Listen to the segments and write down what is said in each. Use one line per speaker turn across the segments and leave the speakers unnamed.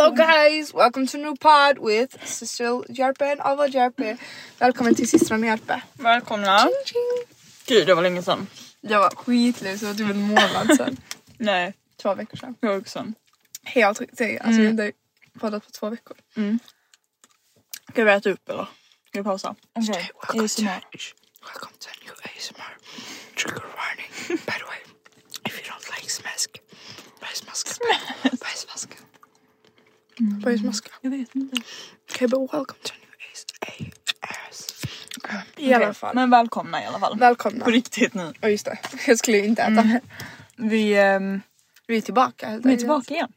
Hello guys, welcome to a new pod with Cecil Järpe and Alva Järpe. Välkommen till systrarna Järpe.
Välkomna.
Ching, ching.
Gud det var länge sedan.
Jag var skitlös, det var typ en månad sedan.
Nej,
två veckor sedan.
jag också.
Helt riktigt, alltså jag har inte poddat på två veckor.
Ska vi äta upp eller? Ska vi pausa?
Okej, welcome, to, welcome to a new ASMR. Trigger warning. By the way, if you don't like smask, bajsmaska. Bajsmaska. Bajsmaska.
Jag vet inte.
Okay, but welcome to new AS. I alla fall.
Men välkomna i alla fall.
Välkomna.
På riktigt nu.
Ja just det, jag skulle ju inte äta mer.
Vi, ehm,
Vi är tillbaka
vi är tillbaka igen.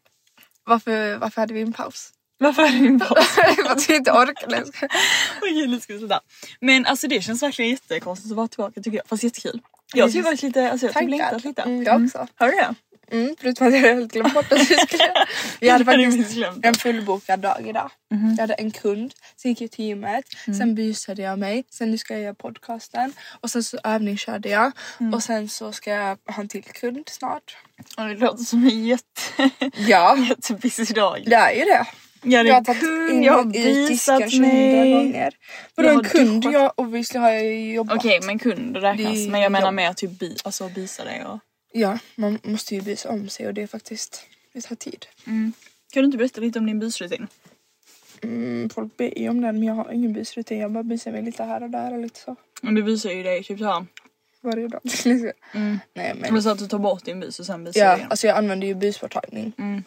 Varför, varför hade vi en paus?
Varför är det en paus?
För att vi inte orkade.
Okej nu ska vi sluta. Men alltså det känns verkligen jättekonstigt att vara tillbaka tycker jag. Fast jättekul. Jag typ varit lite, alltså jag har typ längtat lite.
Mm, jag också.
Har du det?
Mm, förutom att jag helt glömt bort att vi skulle... Vi hade
hade
faktiskt en fullbokad dag idag. Jag hade en kund, sen gick jag till gymmet, sen busade jag mig, sen nu ska jag göra podcasten och sen så övningskörde jag och sen så ska jag ha en till kund snart.
Ja, det låter som en jätte,
Ja,
jättebusy dag.
det är ju det.
Jag
Jag har
hade
tagit
kund,
in
jag har
och ut disken
visat
200
mig.
gånger. Vadå en kund?
duschat.
Jag obviously har jag jobbat.
Okej men kund räknas.
Det
Men jag menar mer typ bi, alltså bisa dig och...
Ja, man måste ju bisa om sig och det är faktiskt, det tar tid.
Kan du inte berätta lite om din busrutin?
Mm, folk ber ju om den men jag har ingen busrutin. Jag bara busar mig lite här och där och lite så.
Men du visar ju dig typ såhär.
Varje dag. Nej men.
Men så att du tar bort din bus och sen du
Ja,
igen.
alltså jag använder ju busborttagning.
Mm.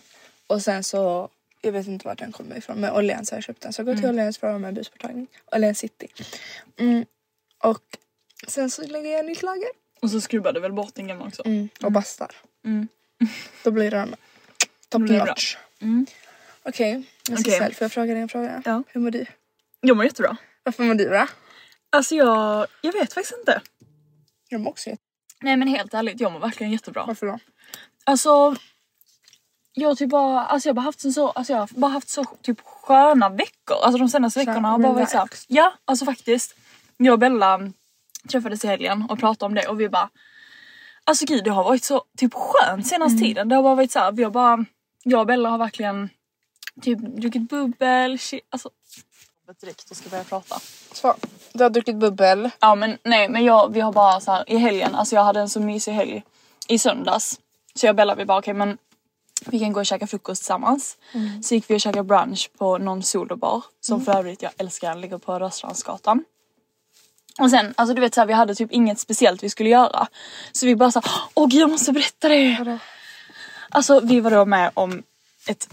Och sen så, jag vet inte vart den kommer ifrån men Åhléns har jag köpt den. Så jag går till
Mm.
Åhléns för att ha med busborttagning. Åhléns city. Mm. Och sen så lägger jag nytt lager.
Och så skrubbar du väl bort din gamla också?
Mm. Och bastar.
Mm.
Då blir den top
blir
notch.
Mm.
Okej, okay. Cecil, får jag fråga dig en fråga?
Ja.
Hur mår du?
Jag mår jättebra.
Varför mår du bra?
Alltså jag, jag vet faktiskt inte.
Jag mår också jätte-
Nej men helt ärligt, jag mår verkligen jättebra.
Varför då?
Alltså jag har typ bara, alltså jag bara haft en så, alltså jag har bara haft så typ sköna veckor. Alltså de senaste veckorna har bara varit såhär, ja alltså faktiskt. Jag och Bella träffades i helgen och pratade om det och vi bara, alltså gud det har varit så typ skönt senaste tiden. Det har bara varit såhär, vi har bara, jag och Bella har verkligen typ druckit bubbel, shit, alltså. Direkt och ska börja prata.
Så, du har druckit bubbel.
Ja men nej men jag, vi har bara så här i helgen, alltså jag hade en så mysig helg i söndags. Så jag och Bella vi bara okej men vi kan gå och käka frukost tillsammans. Så gick vi och käkade brunch på någon solobar som för övrigt jag älskar, ligger på Rörstrandsgatan. Och sen, alltså du vet såhär vi hade typ inget speciellt vi skulle göra. Så vi bara såhär, åh gud jag måste berätta det.
Vadå?
Alltså vi var då med om ett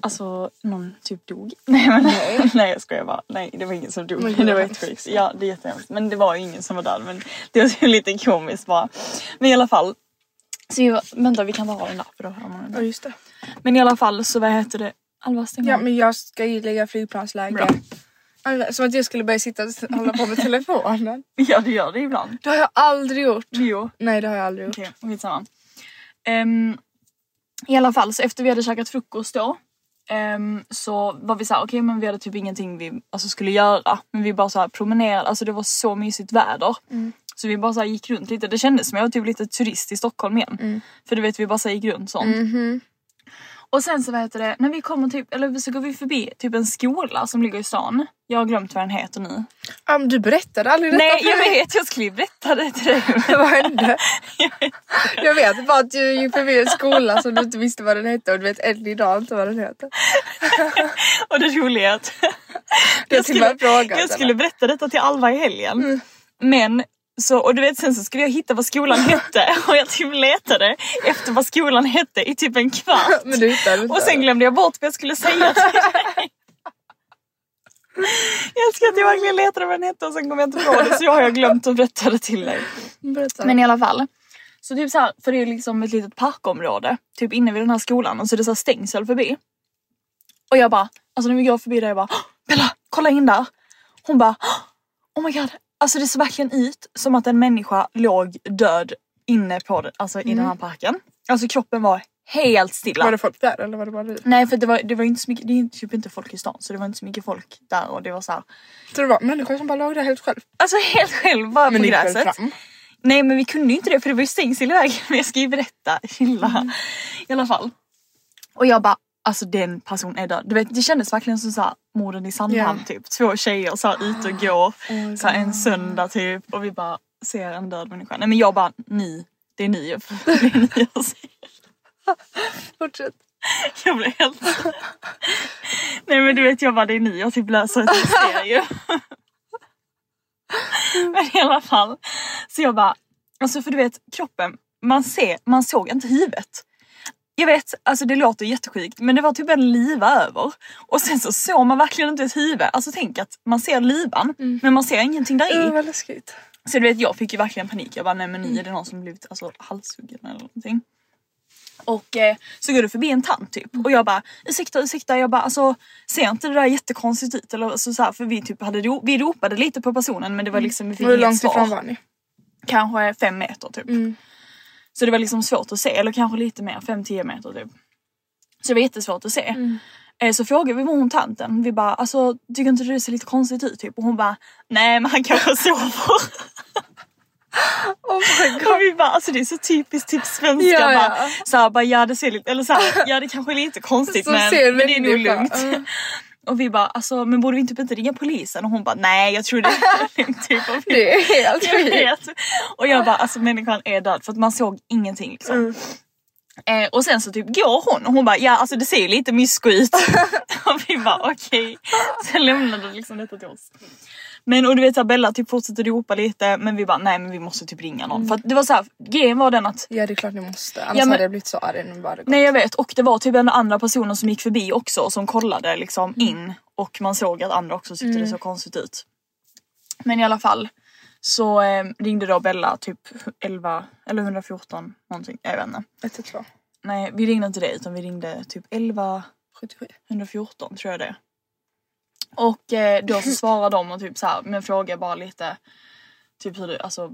Alltså någon typ dog. Nej men nej, nej jag skojar bara. Nej det var ingen som dog.
Men
det var jättesjukt. Ja det är jättehemskt. Men det var ju ingen som var död men det var ju lite komiskt bara. Men i alla fall. Så jag, vänta vi kan ta av den där för då hör man
Ja
den.
just det.
Men i alla fall så vad heter det? Alva stäng
Ja
av.
men jag ska ju lägga flygplansläge.
Bra.
Som att jag skulle börja sitta och hålla på med telefonen.
Ja det gör det ibland.
Det har jag aldrig gjort.
Jo.
Nej det har jag aldrig gjort.
Okej, skitsamma. Um, I alla fall så efter vi hade käkat frukost då ehm, så var vi såhär, okej men vi hade typ ingenting vi alltså, skulle göra. Men vi bara så här promenerade, alltså det var så mysigt väder. Så vi bara så gick runt lite. Det kändes som jag var typ lite turist i Stockholm igen. För du vet vi bara så gick runt sånt. Och sen så vad heter det, när vi kommer typ, eller så går vi förbi typ en skola som ligger i stan. Jag har glömt vad den heter nu.
Ja, men du berättade aldrig detta
Nej
för
jag
mig.
vet, jag skulle ju berätta det till dig.
Vad hände? Jag vet bara att du gick förbi en skola som du inte visste vad den hette och du vet än idag inte vad den heter.
Och det roliga är att jag skulle, jag skulle berätta detta till Alva i helgen.
Mm.
Men så, och du vet sen så skulle jag hitta vad skolan hette och jag typ letade efter vad skolan hette i typ en kvart.
Men du hittade inte
Och sen glömde jag bort vad jag skulle säga till dig. Jag älskar att jag verkligen letade vad den hette och sen kom jag inte på det så jag har jag glömt att berätta det till dig.
Berätta.
Men i alla fall. Så typ så här, för det är liksom ett litet parkområde. Typ inne vid den här skolan och så är det så här stängsel förbi. Och jag bara, alltså när vi går förbi där jag bara "Åh, Bella kolla in där. Hon bara oh my god. Alltså det såg verkligen ut som att en människa låg död inne på det, alltså i den här parken. Alltså kroppen var helt stilla.
Var det folk där eller var det bara du?
Nej för det var, det var inte så mycket, det är typ inte folk i stan så det var inte så mycket folk där och det var så här,
Så det var människor som bara låg där helt själv?
Alltså helt själv bara
Men
på gräset.
fram?
Nej men vi kunde ju inte det för det var ju stängsel i vägen. Men jag ska ju berätta. Chilla.
Mm.
I alla fall. Och jag bara, alltså den personen är död. Du vet det kändes verkligen som såhär morden i Sandhamn
Ja.
typ. Två tjejer så här ute och går.
Oh
så här, en söndag typ. Och vi bara ser en död människa. Nej men jag bara, ni. Det är ni jag, det är ni jag ser.
Fortsätt.
Jag blev helt... Nej men du vet jag bara, det är ni jag typ läser ett mysterium. Men i alla fall. Så jag bara, alltså för du vet kroppen, man, ser, man såg inte huvudet. Jag vet, alltså det låter jättesjukt men det var typ en liva över. Och sen så såg man verkligen inte ett huvud. Alltså tänk att man ser livan men man ser ingenting där i.
vad läskigt.
Så du vet jag fick ju verkligen panik. Jag bara nej men nu är det någon som blivit alltså, halshuggen eller någonting. Och eh, så går det förbi en tant typ och jag bara ursäkta ursäkta jag bara alltså ser inte det där jättekonstigt ut eller så, så här, för vi typ hade ro- vi ropade lite på personen men det var liksom vi fick
Hur långt ifrån var ni?
Kanske fem meter typ.
Mm.
Så det var liksom svårt att se eller kanske lite mer, fem tio meter typ. Så det var jättesvårt att se.
Mm.
Eh, Så frågade vi hon tanten, vi bara alltså tycker inte du det ser lite konstigt ut typ? Och hon bara nej men han kanske sover.
Oh my god.
Och vi bara, alltså det är så typiskt typ svenska
Ja, ja.
bara, så här, bara ja det ser lite, eller så här, ja det kanske är lite konstigt men, men det är nog lugnt.
ja.
Och vi bara, alltså men borde vi inte inte ringa polisen? Och hon bara, nej jag tror det är lugnt typ. Och vi,
Det är helt
jag
sjukt.
vet. Och jag bara, alltså människan är död för att man såg ingenting liksom.
Mm.
Eh, och sen så typ går hon och hon bara, ja alltså det ser ju lite mysko ut. och vi bara okej. Sen lämnade liksom detta till oss. Men och du vet så här, Bella typ fortsätter ropa lite men vi bara nej men vi måste typ ringa någon. För att det var så här, grejen var den att
Ja det är klart ni måste. Annars
Ja, men-
hade jag blivit så arg nu bara gått.
Nej jag vet och det var typ en andra personer som gick förbi också som kollade liksom
Mm.
in och man såg att andra också tyckte det såg konstigt ut. Men i alla fall så eh, ringde då Bella typ 11 eller 114 någonting, jag vet inte.
112.
Nej vi ringde inte det utan vi ringde typ 11
77.
114 tror jag det är. Och eh, då så svarade de och typ så här, men frågade bara lite typ hur det, alltså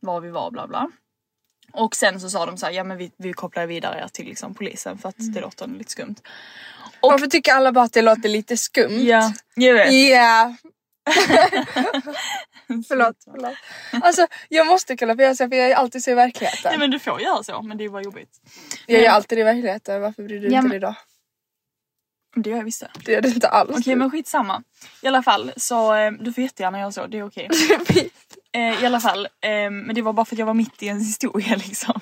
var vi var bla bla. Och sen så sa de så här, ja men vi, vi kopplar vidare till liksom polisen för att det låter lite skumt. Och-
Varför tycker alla bara att det låter lite skumt?
Ja, jag vet.
Ja. förlåt, förlåt. Alltså jag måste kolla för jag, ser- för jag är alltid så i verkligheten.
Nej men du får göra så men det var jobbigt.
Jag är alltid i verkligheten, varför bryr du dig
Ja,
inte
men-
idag?
Det gör jag visst det.
Det gör du inte alls.
Okej men skitsamma. I alla fall så eh, du får jättegärna göra så, det är okej. Eh, I alla fall, eh, men det var bara för att jag var mitt i en historia liksom.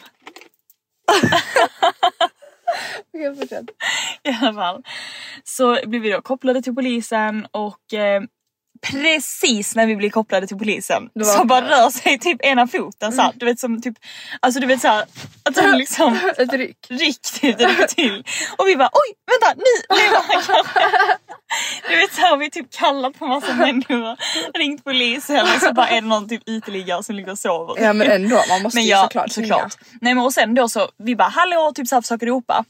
Okej, fortsätt.
I alla fall. Så blev vi då kopplade till polisen och eh, precis när vi blir kopplade till polisen så bara rör sig typ ena foten såhär. Du vet som typ, alltså du vet såhär att den liksom
Ett ryck.
riktigt rycker till. Och vi bara oj vänta nu lever han kanske. Du vet såhär vi typ kallat på massa människor, ringt polisen och så bara är det någon typ uteliggare som ligger och sover.
Ja men ändå, man måste
Men
ju
ja,
såklart
såklart. Nej men och sen då så, vi bara hallå typ såhär försöker ropa.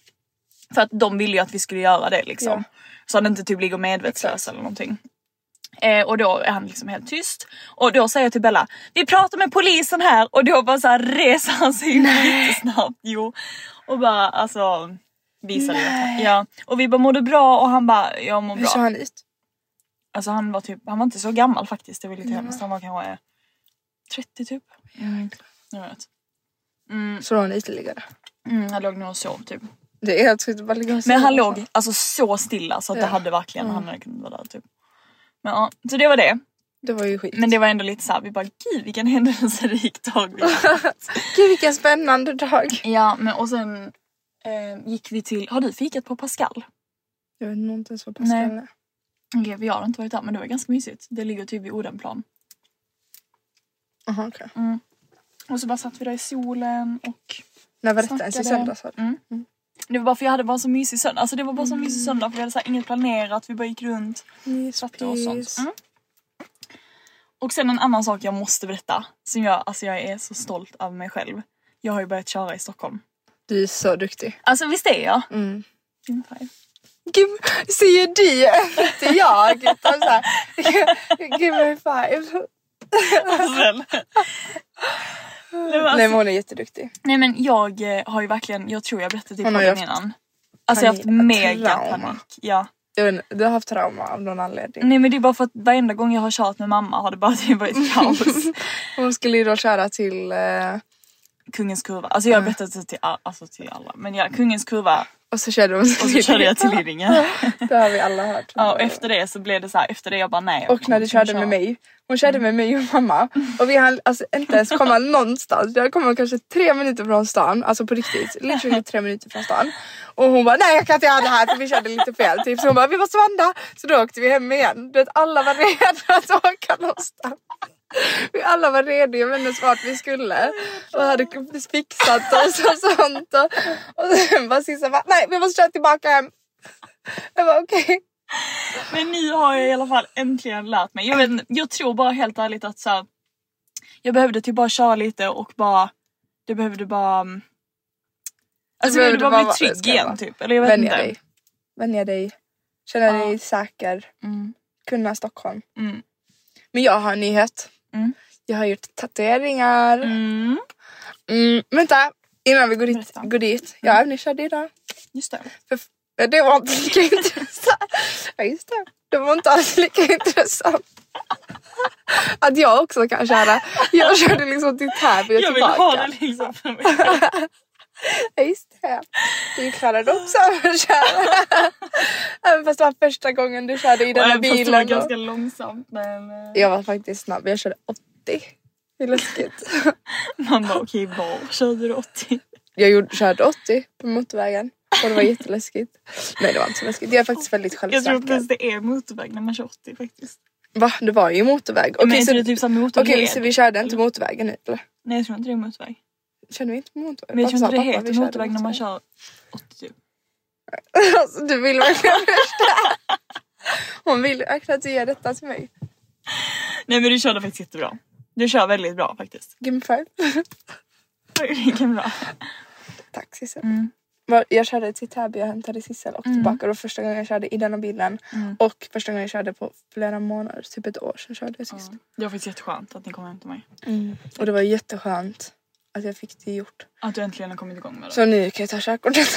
För att de ville ju att vi skulle göra det liksom.
Ja.
Så att det inte typ ligger medvetslös eller någonting. Eh, och då är han liksom helt tyst. Och då säger jag till Bella, vi pratar med polisen här och då bara så här reser han sig jättesnabbt. Jo. Och bara alltså, Visade jag. Ja. Och vi bara mådde bra och han bara jag mår
Hur såg
bra.
han ut?
Alltså han var typ, han var inte så gammal faktiskt. Det var lite hemskt. Han var kanske 30 typ. Mm. Jag vet. Mm,
Såg han ytterligare?
mm, han låg nog och sov typ.
Det är helt sjukt ligga och
Men han låg alltså så stilla så att det
Ja.
hade verkligen,
Mm.
han hade kunnat vara där typ. Men ja, så det var det.
Det var ju skit.
Men det var ändå lite såhär, vi bara gud vilken händelserik dag vi.
Gud vilken spännande dag.
Ja men och sen eh, gick vi till, har du fikat på Pascal?
Jag vet inte ens vad Pascal
Nej.
är.
Okej vi har inte varit där men det var ganska mysigt. Det ligger typ vid Odenplan.
Aha, okej.
Och så bara satt vi där i solen och
När var detta? Ens i söndags? du?
Mm. Det var bara för jag hade bara så mysig söndag. Alltså det var bara så mysig söndag för vi hade så inget planerat. Vi bara gick runt, satte och sånt. Mm. Och sen en annan sak jag måste berätta. Som jag, alltså jag är så stolt av mig själv. Jag har ju börjat köra i Stockholm.
Du är så duktig.
Alltså visst är jag?
Mm.
Give me five.
Säger du, inte jag. Utan så här, give me five.
Nej, alltså,
Nej men hon är jätteduktig.
nej men jag eh, har ju verkligen, jag tror jag berättade till
ju
podden innan. Alltså jag har haft mega
trauma.
panik. Ja.
Jag vet inte, du har haft trauma av någon anledning.
Nej men det är bara för att varenda gång jag har kört med mamma har det bara typ varit kaos.
Hon skulle ju då köra till eh,
Kungens kurva. Alltså jag har berättat det till, all- alltså till alla. Men ja, Kungens kurva
och så körde hon
och så körde jag till Lidingö.
Det har vi alla hört.
Ja, och efter det så blev det så här, efter det jag bara nej.
Och när du körde med mig. Hon körde med mig och mamma. Och vi hann alltså inte ens komma någonstans. Jag kom kanske tre minuter från stan. Alltså på riktigt. Literally tre minuter från stan. Och hon bara nej jag kan inte göra det här för vi körde lite fel. Typ. Så hon bara vi måste vända. Så då åkte vi hem igen. Du vet alla var redo att åka någonstans. Vi alla var redo, jag vet vart vi skulle. Och hade fixat oss och sånt. Och, och sen bara Sissa bara nej vi måste köra tillbaka hem. Jag bara okej.
Men nu har jag i alla fall äntligen lärt mig. Jag, vet, jag tror bara helt ärligt att så här, jag behövde typ bara köra lite och bara, det behövde bara mm, Alltså jag
behövde
bara
bara
bli trygg igen typ. Eller jag vet
Vänja
inte.
dig. Vänja dig. Känna
Ja.
dig säker.
Mm.
Kunna Stockholm.
Mm.
Men jag har en nyhet.
Mm.
Jag har gjort tatueringar. Mm.
Mm.
vänta, innan vi går dit.
Berätta.
Går dit. Jag övningskörde idag.
Just det.
För, det var inte lika intressant. Ja just det. Det var inte alls lika intressant. Att jag också kan köra. Jag körde liksom till Täby och
Jag vill
tillbaka.
ha det liksom för mig.
Ja just det. Du klarade också av att köra. Även fast det var första gången du körde i den här
fast det var
bilen. och-
ganska långsamt men eh,
Jag var faktiskt snabb. Jag körde 80. Hur läskigt.
man bara okej var körde du 80?
Jag gjorde, körde 80 på motorvägen. Och det var jätteläskigt. Nej det var inte så läskigt. Jag är faktiskt väldigt
Jag tror inte
självsäker.
det är motorväg när man kör 80 faktiskt.
Va? Det var ju motorväg. Okej
är
så,
det typ motorled?
okej, så vi körde inte motorvägen nu eller?
Nej jag tror inte det är motorväg.
Körde vi inte på motorväg?
Men jag tror inte det heter motorväg när man kör 80 typ.
alltså, du vill verkligen förstå. Hon vill verkligen att du gör detta till mig.
Nej men du körde faktiskt jättebra. Du kör väldigt bra faktiskt.
Give me five.
Vilken bra.
Tack Sissel.
Mm.
Jag körde till Täby och hämtade Sissel och tillbaka. Det var första gången jag körde i denna bilen.
Mm.
Och första gången jag körde på flera månader. Typ ett år sedan körde jag sist.
Det var faktiskt jätteskönt att ni kom hem till mig.
Och det var jätteskönt att jag fick det gjort.
Att du äntligen har kommit igång med det.
Så nu kan jag ta körkortet.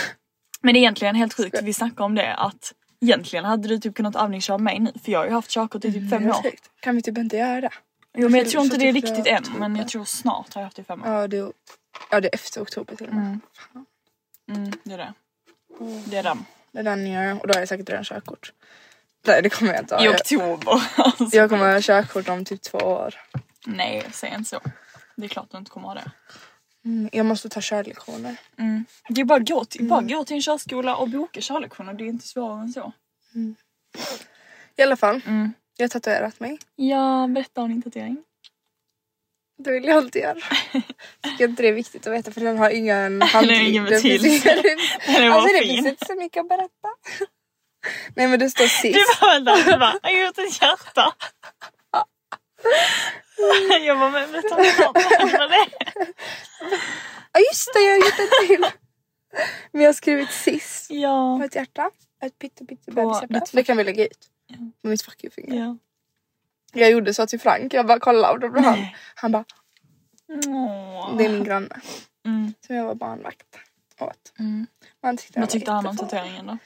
Men det är egentligen helt sjukt, vi snackade om det att egentligen hade du typ kunnat övningsköra mig nu för jag har ju haft körkort i typ fem
är
år.
sjukt. Kan vi typ inte göra det?
Jo men jag tror inte det är
typ
riktigt än men jag tror snart har jag haft det i fem år.
Ja det, är, ja, det är efter oktober till och med.
Mm. Mm, det är det. Det är den.
Det är den jag gör och då har jag säkert redan körkort. Nej det kommer jag inte ha.
I oktober. Alltså.
jag kommer ha körkort om typ två år.
Nej, säg inte så. Det är klart du inte kommer ha det.
Mm, jag måste ta körlektioner.
Mm. Det är bara att gå till, bara gå till en körskola och boka körlektioner. Det är inte svårare än så.
I alla fall,
Mm.
jag har tatuerat mig.
Ja, berätta om din tatuering.
Det vill jag alltid göra. Tycker inte det är viktigt att veta för den har ingen handling.
ingen
Det finns
betydelse.
ingen-
Den bara
Alltså det
fin.
finns inte så mycket att berätta. Nej men det står
Du
sist.
bara vänta, du bara, jag har gjort ett hjärta. Jag bara, men berätta om det.
Ja just det, jag har gjort ett till. Men jag har skrivit sist på
Ja.
ett hjärta. Ett pytte pytte
På
bebishjärta. Det kan vi lägga ut.
Ja.
På mitt fuck you finger.
ja.
Jag gjorde så till Frank. Jag bara kollade och då blev han. Han bara,
Åh.
det är min granne.
Mm.
Som jag var barnvakt. åt. Man tyckte
Vad tyckte han om tatueringen då?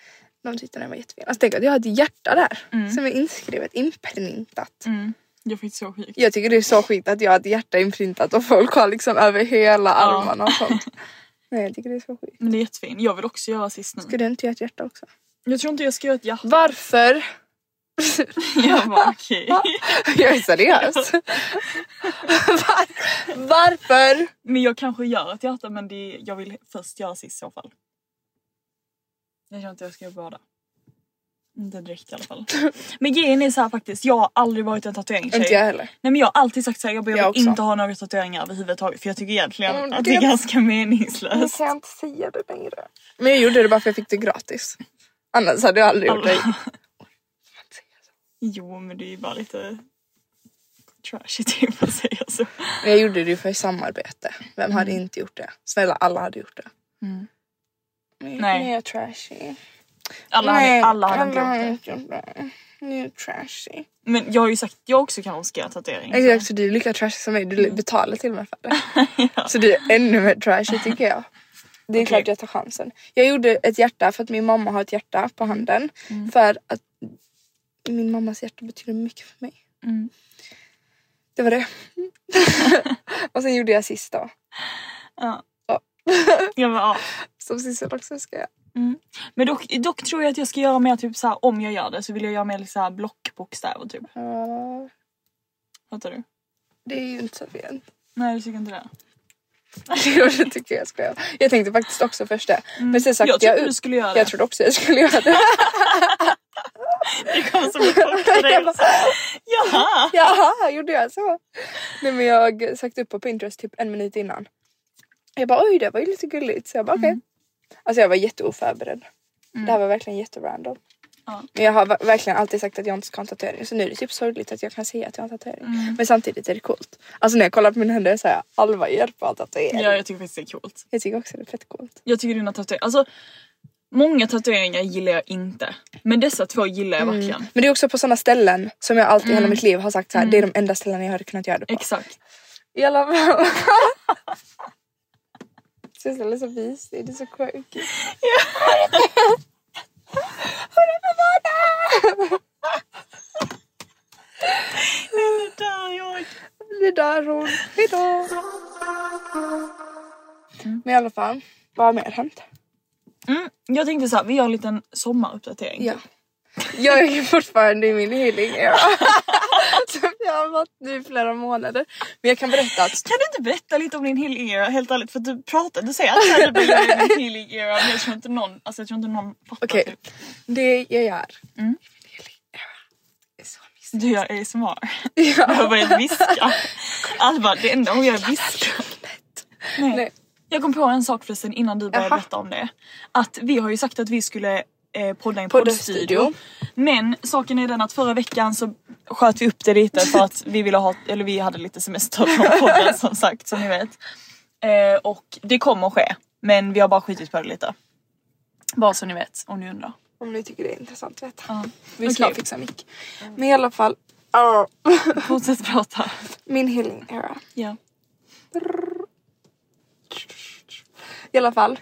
De tyckte den var jättefin. Alltså tänk att jag har ett hjärta där som är inskrivet, inprintat.
Mm. Jag fick så sjukt.
Jag tycker det är så skit att jag har ett hjärta inprintat och folk har liksom över hela armarna och sånt. Nej jag tycker det är så skit.
Men det är jättefint. Jag vill också göra sist nu.
Ska du inte göra ett hjärta också?
Jag tror inte jag ska göra ett hjärta.
Varför?
Jag bara okej.
Jag är seriös. Var, varför?
Men jag kanske gör ett hjärta men det, jag vill först göra sist i så fall. Jag tror inte jag ska göra båda. Inte direkt i alla fall. Men grejen är så här faktiskt, jag har aldrig varit en tatueringstjej.
Inte jag heller.
Nej men jag har alltid sagt såhär, jag behöver
Jag
inte ha några tatueringar överhuvudtaget för jag tycker egentligen
Mm,
att det är ganska
Nu
meningslöst.
kan jag inte säga det längre. Men jag gjorde det bara för jag fick det gratis. Annars hade jag aldrig gjort det.
Jo men det är ju bara lite trashy typ att säga så.
Men jag gjorde det ju för samarbete. Vem hade inte gjort det? Snälla alla hade gjort det.
Mm.
Nej.
Nej.
Nu är jag trashy.
Alla
Nej,
alla hade inte
alla
gjort det.
Nu är jag trashy.
Men jag har ju sagt att jag också kanske ska göra tatuering.
Exakt så du är lika trashy som mig. Du betalar till och med för det. Så du är ännu mer trashy tycker jag. Det är
Okej.
klart jag tar chansen. Jag gjorde ett hjärta för att min mamma har ett hjärta på handen.
Mm.
För att min mammas hjärta betyder mycket för mig.
Mm.
Det var det. och sen gjorde jag sist då.
Ja.
Ja.
Jag bara, ja.
Som Sissel också ska göra.
Men dock, dock tror jag att jag ska göra mer typ såhär om jag gör det så vill jag göra mer här blockbokstäver typ.
Ja,
Fattar du?
det är ju inte så fint.
Nej du tycker inte det?
Jo, det tycker jag ska göra. Jag tänkte faktiskt också först det. Men sen sagt
Jag trodde
jag,
du skulle göra det.
jag trodde också jag skulle göra det.
Det kom som en chock för dig. Jaha!
Jaha, gjorde jag så? Nej men jag sökte upp på Pinterest typ en minut innan. Jag bara oj det var ju lite gulligt så jag bara okej.
Mm.
Alltså jag var jätteoförberedd. Det här var verkligen jätterandom.
Ja.
Men jag har verkligen alltid sagt att jag inte ska ha en tatuering så nu är det typ sorgligt att jag kan säga att jag har en tatuering.
Mm.
Men samtidigt är det coolt. Alltså när jag kollar på mina händer så har jag halva hjälp av tatuering.
Ja jag tycker faktiskt det är coolt.
Jag tycker också det är fett coolt.
Jag tycker dina tatueringar, alltså många tatueringar gillar jag inte. Men dessa två gillar jag verkligen.
Men det är också på sådana ställen som jag alltid
Mm.
hela mitt liv har sagt så här, det är de enda ställena jag hade kunnat göra det på.
Exakt.
I alla fall. Sissel är så visig, det är så quirky.
Det där jag.
Det där hon. Hejdå. Men i alla fall, vad har mer hänt?
Mm, jag tänkte så här, vi gör en liten sommaruppdatering.
Ja. Jag är fortfarande i min healing era. Som jag har varit nu i flera månader. Men jag kan berätta att
Kan du inte berätta lite om din healing era helt ärligt? För du pratar, du säger att jag är min healing era men jag tror inte någon, alltså jag tror inte någon fattar
Okej.
typ.
det jag gör.
Mm. Du gör ASMR.
Ja.
Jag börjar viska. Alltså bara, det enda hon gör är viska. Nej.
Nej.
Jag kom på en sak förresten innan du började
Jaha.
berätta om det. Att vi har ju sagt att vi skulle eh, podda i en
Poddstudio.
Men saken är den att förra veckan så sköt vi upp det lite för att vi ville ha, eller vi hade lite semester från podden som sagt som ni vet. Eh, och det kommer att ske. Men vi har bara skjutit på det lite. Bara så ni vet om ni undrar.
Om ni tycker det är intressant att veta.
Ja.
Vi ska
Okej.
fixa mick. Men i alla fall. ja.
Fortsätt prata.
min healing era.
Ja.
I alla fall.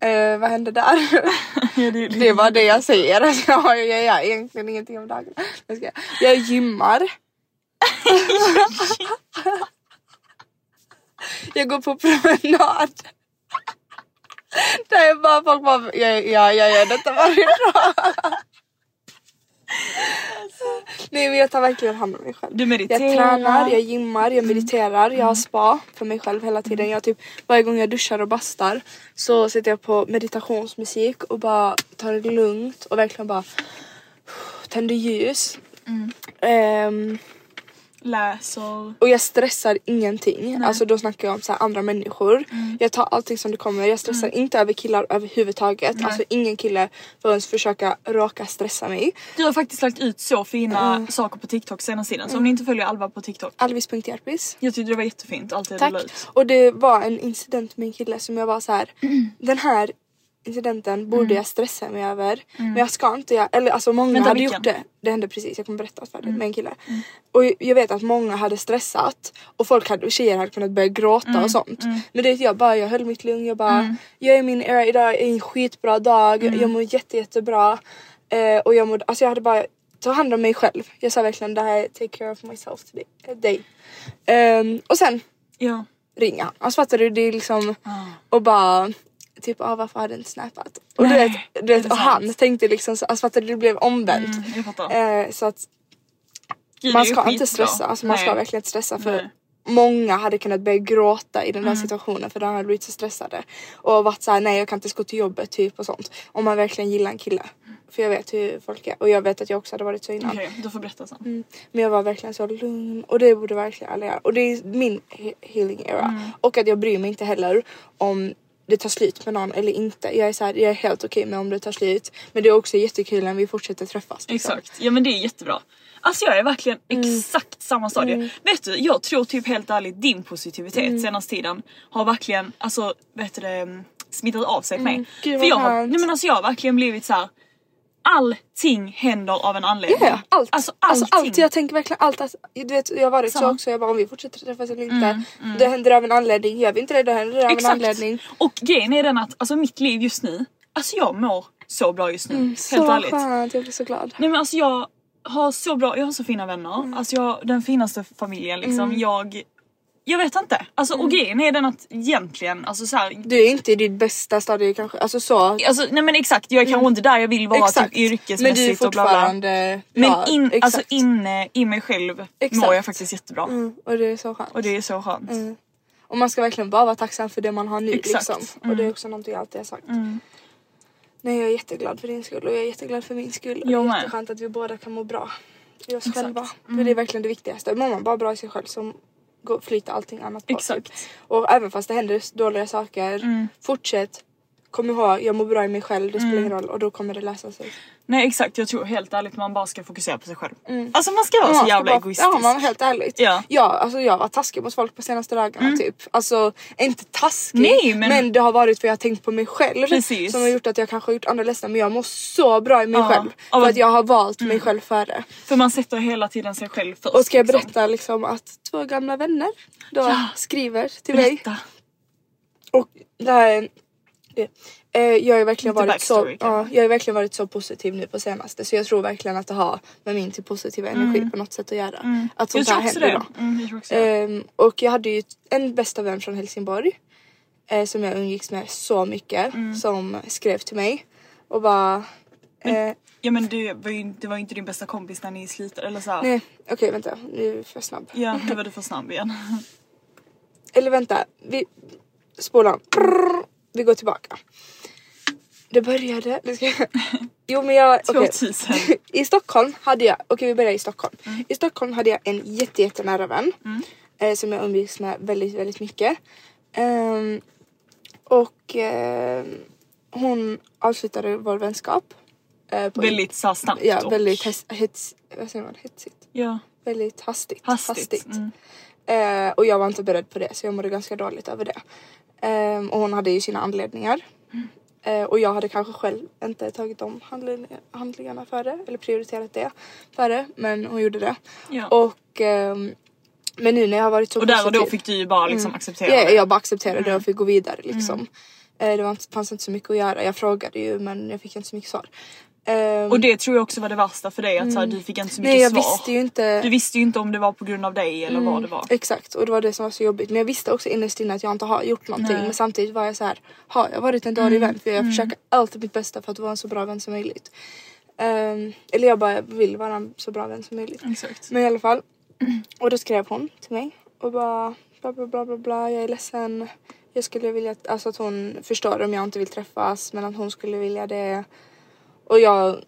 Eh, vad hände där?
Ja, det,
det var det jag säger. Alltså, jag, jag gör egentligen ingenting om dagen. Jag, jag gymmar. jag går på promenad. Där jag bara, folk bara, ja, ja, jag gör detta varje dag. Nej men jag tar verkligen hand om mig själv.
Du mediterar.
Jag tränar, jag gymmar, jag mediterar, jag har spa för mig själv hela tiden. Jag typ, varje gång jag duschar och bastar så sätter jag på meditationsmusik och bara tar det lugnt och verkligen bara tänder ljus. Ehm,
Läser.
och jag stressar ingenting. Alltså då snackar jag om så andra människor. Jag tar allting som det kommer. Jag stressar inte över killar överhuvudtaget. Alltså ingen kille får ens försöka råka stressa mig.
Du har faktiskt lagt ut så fina saker på TikTok senaste tiden. Så om ni inte följer Alva på TikTok.
Alvis.hjärpis.
Jag tyckte det var jättefint allt det du
Tack.
ut.
Och det var en incident med en kille som jag var så här. Den här incidenten borde jag stressa mig över. Men jag ska inte göra, eller alltså många
Vänta,
hade
vilken?
gjort det. Det hände precis, jag kommer berätta färdigt med en kille. Och jag vet att många hade stressat och folk hade, tjejer hade kunnat börja gråta och sånt. Men det jag bara, jag höll mitt lugn, jag bara jag är min era idag, är en skitbra dag, jag mår jätte jättebra. Eh, och jag mådde, alltså jag hade bara ta hand om mig själv. Jag sa verkligen det här är take care of myself today. day. Ehm, och sen
Ja.
ringa han. Alltså fattar du? Det är liksom och bara typ ah, varför du inte snappat? Och
Nej,
du vet, du vet och han tänkte liksom så, alltså fattar du? Det blev omvänt.
Mm.
Eh, så att
Gud,
man ska inte stressa, alltså man ska verkligen inte stressa för
Nej.
många hade kunnat börja gråta i den
Mm.
där situationen för de hade blivit så stressade. Och varit såhär nej jag kan inte gå till jobbet typ och sånt. Om man verkligen gillar en kille. För jag vet hur folk är och jag vet att jag också hade varit så innan.
Okej, du får berätta sen.
Mm. Men jag var verkligen så lugn och det borde verkligen alla göra. Och det är min he- healing era.
Mm.
Och att jag bryr mig inte heller om det tar slut med någon eller inte. Jag är, så här, jag är helt okej med om det tar slut. Men det är också jättekul när vi fortsätter träffas. liksom.
Exakt, ja men det är jättebra. Alltså jag är verkligen
Mm.
exakt samma stadie. Vet du, jag tror typ helt ärligt din positivitet
Mm.
senaste tiden har verkligen, alltså vet du det, smittat av sig på mig.
Mm. Gud, vad
För jag har, nej men alltså jag har verkligen blivit så här. Allting händer av en anledning.
Ja, ja, allt.
Alltså
Alltså,
allting.
allt. Jag tänker verkligen allt. Att, du vet, jag har varit så,
Så.
också. Jag bara om vi fortsätter träffas eller inte. Det händer av en anledning. Gör vi inte det då händer det av en
Exakt.
anledning.
Och grejen är den att alltså mitt liv just nu, alltså jag mår så bra just nu. helt
Mm, Så
ärligt.
skönt. Jag blir så glad.
Nej men alltså jag har så bra, jag har så fina vänner.
Mm.
Alltså jag, den finaste familjen liksom. Jag, jag vet inte. Alltså och grejen är den att egentligen, alltså så här,
Du är inte i ditt bästa stadie kanske. Alltså så.
Alltså nej men exakt, jag är kanske inte där jag vill vara
Mm. Exakt.
typ yrkesmässigt
Men du är
och bla bla.
fortfarande
Men in,
Exakt.
alltså inne i mig själv
Exakt.
mår jag faktiskt jättebra.
Mm, och det är så skönt.
Och det är så skönt.
Mm. Och man ska verkligen bara vara tacksam för det man har nu
Exakt. Mm.
liksom. Och det är också någonting jag alltid har sagt. Nej jag är jätteglad för din skull och jag är jätteglad för min skull. Och
Jag
det är jätteskönt att vi båda kan må bra i oss
Exakt. Mm.
själva. För det är verkligen det viktigaste. Mår man bara bra i sig själv så flyter allting annat.
Exakt. Mm.
Typ. Och även fast det händer dåliga saker, fortsätt. Kom ihåg, jag mår bra i mig själv, det spelar
Mm.
ingen roll och då kommer det lösa sig.
Nej exakt, jag tror helt ärligt man bara ska fokusera på sig själv. Alltså man ska vara
Man
så jävla
bara-
egoistisk.
Ja men helt ärligt.
Ja.
Ja, alltså jag var taskig mot folk på senaste dagarna typ. Alltså inte taskig
Nej,
men...
men-
det har varit för jag har tänkt på mig själv.
Precis.
Som har gjort att jag kanske har gjort andra ledsna men jag mår så bra i mig
Ja.
själv. För att jag har valt mig själv före.
För man sätter hela tiden sig själv först.
Och ska jag
liksom.
berätta liksom att två gamla vänner då
Ja.
skriver till mig.
Berätta.
Och det här är det. Eh, jag har verkligen
Lite
varit så, ja, jag har verkligen varit så positiv nu på senaste så jag tror verkligen att det har med min typ positiva energi på något sätt att göra. Att
Mm. Jag
sånt
tror
här händer
det.
då.
Mm, jag också.
Ehm, och jag hade ju en bästa vän från Helsingborg eh, som jag umgicks med så mycket
Mm.
som skrev till mig och bara eh,
Ja men det var ju det var ju inte din bästa kompis när ni slutade eller så.
nej okej vänta nu är vi för snabb.
Ja nu var du för snabb igen.
Eller vänta, vi spolar. Vi går tillbaka. Det började, det ska, jo men jag.
2000.
I Stockholm hade jag, okej vi börjar i Stockholm. I Stockholm hade jag en jätte, jättenära vän. Eh, som jag umgicks med väldigt, väldigt mycket. Ehm, och ehm, hon avslutade vår vänskap. eh,
väldigt så snabbt
Ja,
och...
väldigt hets, hets, vad säger man, hetsigt.
Ja,
Väldigt hastigt.
hastigt. Mm.
Eh, och jag var inte beredd på det så jag mådde ganska dåligt över det. Ehm, och hon hade ju sina anledningar. Eh, och jag hade kanske själv inte tagit om handling- handlingarna före eller prioriterat det före men hon gjorde det.
Ja.
Och ehm, men nu när jag har varit så
Och där och då
positiv-
fick du ju bara liksom acceptera
Ja,
det. Mm.
jag bara accepterade det och fick gå vidare liksom. Eh, det var fanns inte så mycket att göra. Jag frågade ju men jag fick inte så mycket svar. Ehm,
Och det tror jag också var det värsta för dig att så här, du fick inte så mycket
nej jag
svar.
visste ju inte.
Du visste ju inte om det var på grund av dig eller vad det var.
Exakt och det var det som var så jobbigt. Men jag visste också innerst inne att jag inte har gjort någonting.
Nej.
Men samtidigt var jag så här, har jag varit en dålig vän? För jag försöker alltid mitt bästa för att vara en så bra vän som möjligt. Ehm, eller jag bara vill vara en så bra vän som möjligt.
Exakt.
Men i alla fall. Och då skrev hon till mig och bara bla bla bla bla bla jag är ledsen. Jag skulle vilja att, alltså att hon förstår om jag inte vill träffas men att hon skulle vilja det. Och jag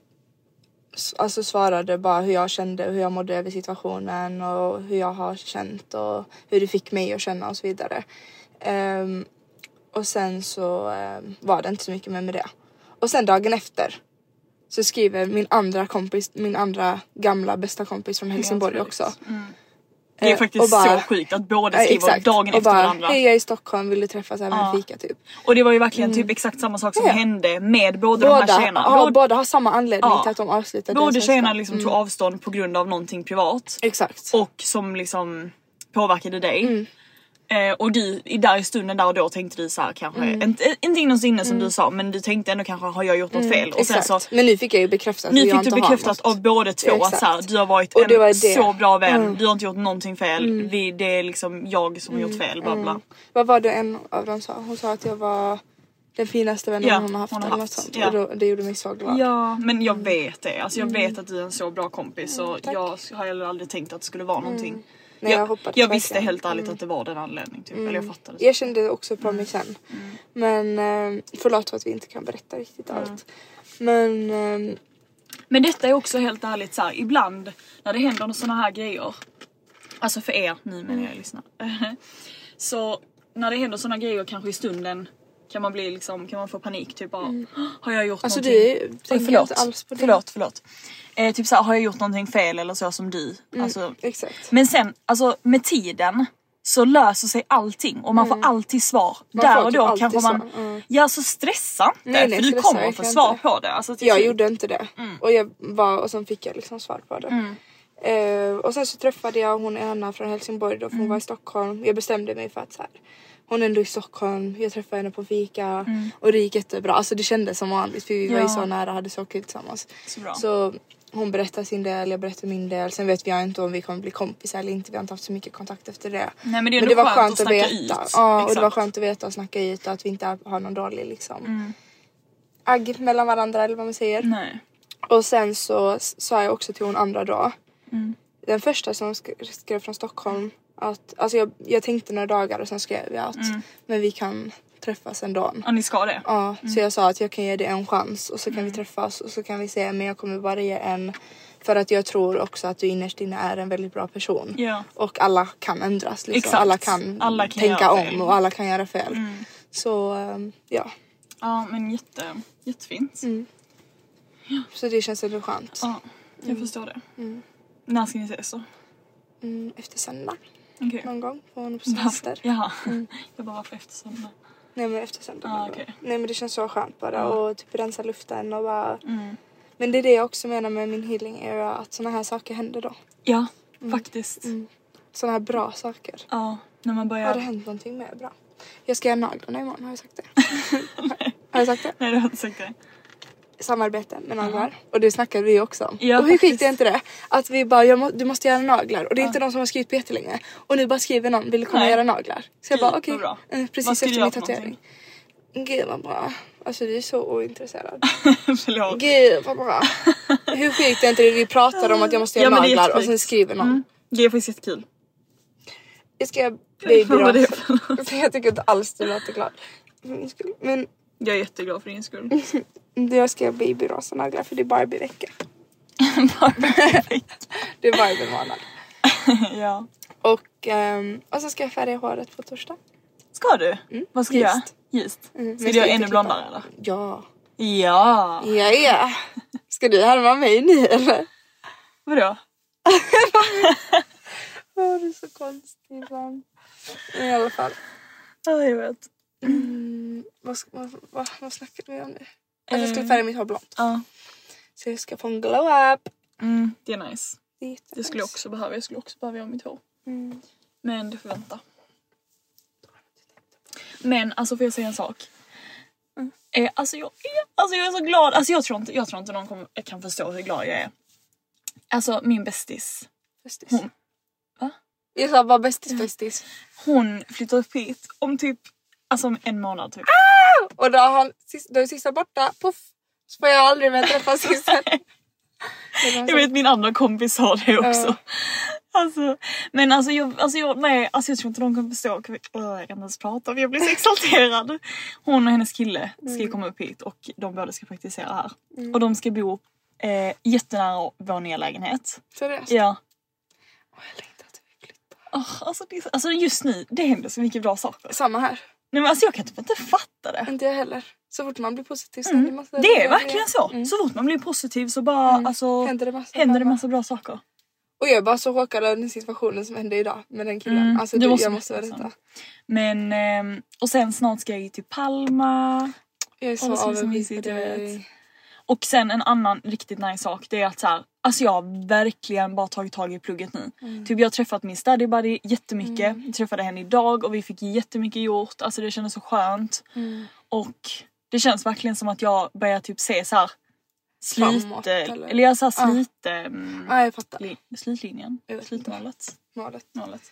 alltså svarade bara hur jag kände, hur jag mådde över situationen och hur jag har känt och hur det fick mig att känna och så vidare. Ehm, och sen så ehm, var det inte så mycket mer med det. Och sen dagen efter så skriver min andra kompis, min andra gamla bästa kompis från Helsingborg också.
Mm. Det är
Eh,
faktiskt
bara-
så sjukt att båda skriver
exakt.
dagen efter
bara,
varandra.
Hej jag är i Stockholm, vill du träffas över
Ja.
fika typ.
Och det var ju verkligen typ exakt samma sak som
Ja.
hände med båda, de här
Båda,
tjejerna.
ja,
Båda,
båda har samma anledning
Ja.
till att de avslutade
båda tjejerna liksom tog avstånd på grund av någonting privat.
Exakt.
Och som liksom påverkade dig.
Mm.
Eh, och du i där i stunden där och då tänkte du så här kanske,
Mm.
inte, inte innerst inne som du sa men du tänkte ändå kanske har jag gjort något fel? Och sen
Exakt.
så
men nu fick jag ju bekräftat att
nu fick du bekräftat av båda två att
Exakt.
så här, du har varit
Och
en så bra vän,
Mm.
du har inte gjort någonting fel, vi, det är liksom jag som har gjort fel bla bla.
Vad var det en av dem sa? Hon sa att jag var den finaste vännen
Ja,
hon har haft
hon har
eller
haft,
något sånt.
ja.
Och då, det gjorde mig så glad.
Ja men jag vet det, alltså jag vet att du är en så bra kompis och
Mm. Mm.
jag har heller aldrig tänkt att det skulle vara någonting.
Nej, jag
jag,
hoppades
jag visste
verkligen.
helt ärligt att det var den anledningen typ, eller jag fattade. så.
Jag kände också på
Mm.
mig sen. Men eh, förlåt för att vi inte kan berätta riktigt allt. Men eh,
Men detta är också helt ärligt så här, ibland när det händer såna här grejer. Alltså för er, ni menar jag lyssnar. så när det händer såna grejer kanske i stunden kan man bli liksom, kan man få panik typ bara har jag gjort
alltså
någonting?
du
Oj,
tänker
förlåt,
inte alls på det.
förlåt, förlåt. Eh, typ såhär, har jag gjort någonting fel eller så som du? Alltså,
Exakt.
men sen, alltså med tiden så löser sig allting och man får alltid svar.
Mm. Man
Där och
typ
då
alltid
kanske man,
mm.
ja så stressa inte
Nej, nej,
för du kommer få svar
inte.
på det. Alltså, till
Jag
slut.
gjorde inte det.
Mm.
Och jag var och sen fick jag liksom svar på det. Eh, och sen så träffade jag hon Anna från Helsingborg då för
Mm.
hon var i Stockholm. Jag bestämde mig för att så här, hon är ändå i Stockholm, jag träffade henne på fika och det gick jättebra. Alltså det kändes som vanligt för vi var ju
Mm. Ja.
så nära hade så kul tillsammans.
Så bra.
Så hon berättade sin del, jag berättade min del. Sen vet vi inte om vi kommer bli kompisar eller inte. Vi har inte haft så mycket kontakt efter det.
Nej, men det är
men det var
skönt
skönt
att
att veta.
ut.
Ja, och det var skönt att veta och snacka ut och att vi inte har någon dålig liksom
Mm.
agg mellan varandra eller vad man säger.
Nej.
Och sen så sa jag också till hon andra då.
Mm.
Den första som sk- skrev från Stockholm att alltså jag, jag tänkte några dagar och sen skrev jag att
Mm.
men vi kan träffas en dag.
Ja ni ska det?
Ja, så jag sa att jag kan ge det en chans och så kan
Mm.
vi träffas och så kan vi se men jag kommer bara ge en för att jag tror också att du innerst inne är en väldigt bra person.
Ja.
Och alla kan ändras liksom.
Exakt.
Alla kan,
Alla kan
tänka.
Mm.
om och alla kan göra fel. Så ehm, ja,
Ja men jätte, jättefint.
Mm. så det känns ändå skönt.
Ja, jag förstår det. När ska ni ses då?
Mm, efter söndag
Okej.
någon gång på en
Varför?
semester.
Jaha. Jag bara varför efter söndag?
Nej men efter söndag.
Ah,
gång. Nej men det känns så skönt bara och typ rensa luften och bara.
Mm.
Men det är det jag också menar med min healing era att såna här saker händer då.
Ja,
Mm.
faktiskt.
Såna här bra saker.
Ja, när man
Har det
börjar...
hänt någonting mer bra? Jag ska göra naglarna imorgon, har jag sagt det? har jag sagt det?
Nej du har inte sagt det.
Samarbete med naglar. Och det snackade vi också om.
Ja,
och hur sjukt
faktiskt.
är inte det? Att vi bara, må, du måste göra naglar. Och det är inte de som har skrivit på jättelänge. Och nu bara skriver någon, vill du komma och göra naglar? Så jag bara okej. eh,
Vad
Precis efter min tatuering. Gud vad bra. Alltså du är så ointresserad.
Förlåt.
Gud vad bra. Hur sjukt är inte det? Vi pratar om att jag måste göra
Ja,
naglar och sen skriver någon.
Mm. Det är faktiskt jättekul.
Jag ska göra
för
Jag tycker inte alls du låter glad. Men
Jag är jätteglad för din skull.
jag ska göra babyrosa naglar för det är Barbie-vecka. Det är Barbie-månad.
ja.
Och, um, och så ska jag färga håret på torsdag.
Ska du? Vad ska du göra?
Ljust. Mm,
Ska
men
du göra ännu blondare eller?
Ja.
Ja.
Ja, ja. Ska du härma mig nu eller?
Vadå?
Åh, det är så konstigt ibland. I alla fall.
Ja jag vet.
Mm, vad, vad, vad, vad snackade vi om nu? Att jag ska
Eh.
färga mitt hår blont.
Ja.
Så jag ska få en glow up.
Mm, det är nice.
Det är
Det skulle jag också behöva. Jag skulle också behöva göra mitt hår.
Mm.
Men det får vänta. Men alltså får jag säga en sak? Eh, alltså, jag är, alltså jag är så glad. Alltså jag tror inte, jag tror inte någon kommer, kan förstå hur glad jag är. Alltså min bästis.
Bästis.
Hon- Va?
Jag sa bara bästis bästis.
Hon flyttar upp hit om typ alltså om en månad typ.
Och då, har han, då är sista borta. Puff. Så får jag aldrig mer träffa sista.
Jag vet min andra kompis sa det också. Alltså, men alltså jag, alltså jag, nej, alltså jag tror inte de kan förstå. Jag kan inte ens prata för jag blir så exalterad. Hon och hennes kille ska ju komma upp hit och de båda ska praktisera här. Och de ska bo eh, jättenära vår nya lägenhet.
Seriöst?
Ja.
Åh, jag längtar till vi flyttar.
Åh, alltså, det, alltså just nu, det händer så mycket bra saker.
Samma här.
Nej men alltså jag kan typ inte fatta det.
Inte jag heller. Så fort man blir positiv så
Mm.
händer massa
Det är verkligen så.
Mm.
Så fort man blir positiv så bara alltså,
Händer det massa
händer det
bra.
massa bra saker.
Och jag är bara så chockad över den situationen som hände idag med den killen.
Mm,
alltså
det
det,
måste
jag måste detta.
Men, ehm, och sen snart ska jag ju till Palma.
Jag är så avundsjuk på dig.
Och sen en annan riktigt nice sak det är att så här, alltså jag har verkligen bara tagit tag i plugget nu.
Mm.
Typ jag har träffat min study buddy jättemycket. Jag träffade henne idag och vi fick jättemycket gjort. Alltså det kändes så skönt.
Mm.
Och det känns verkligen som att jag börjar typ se så här slit,
Framåt,
eller,
eller?
eller jag så här
Ja.
slit, mm,
Ja jag fattar.
li, slitlinjen, slitmålet.
Målet.
målet.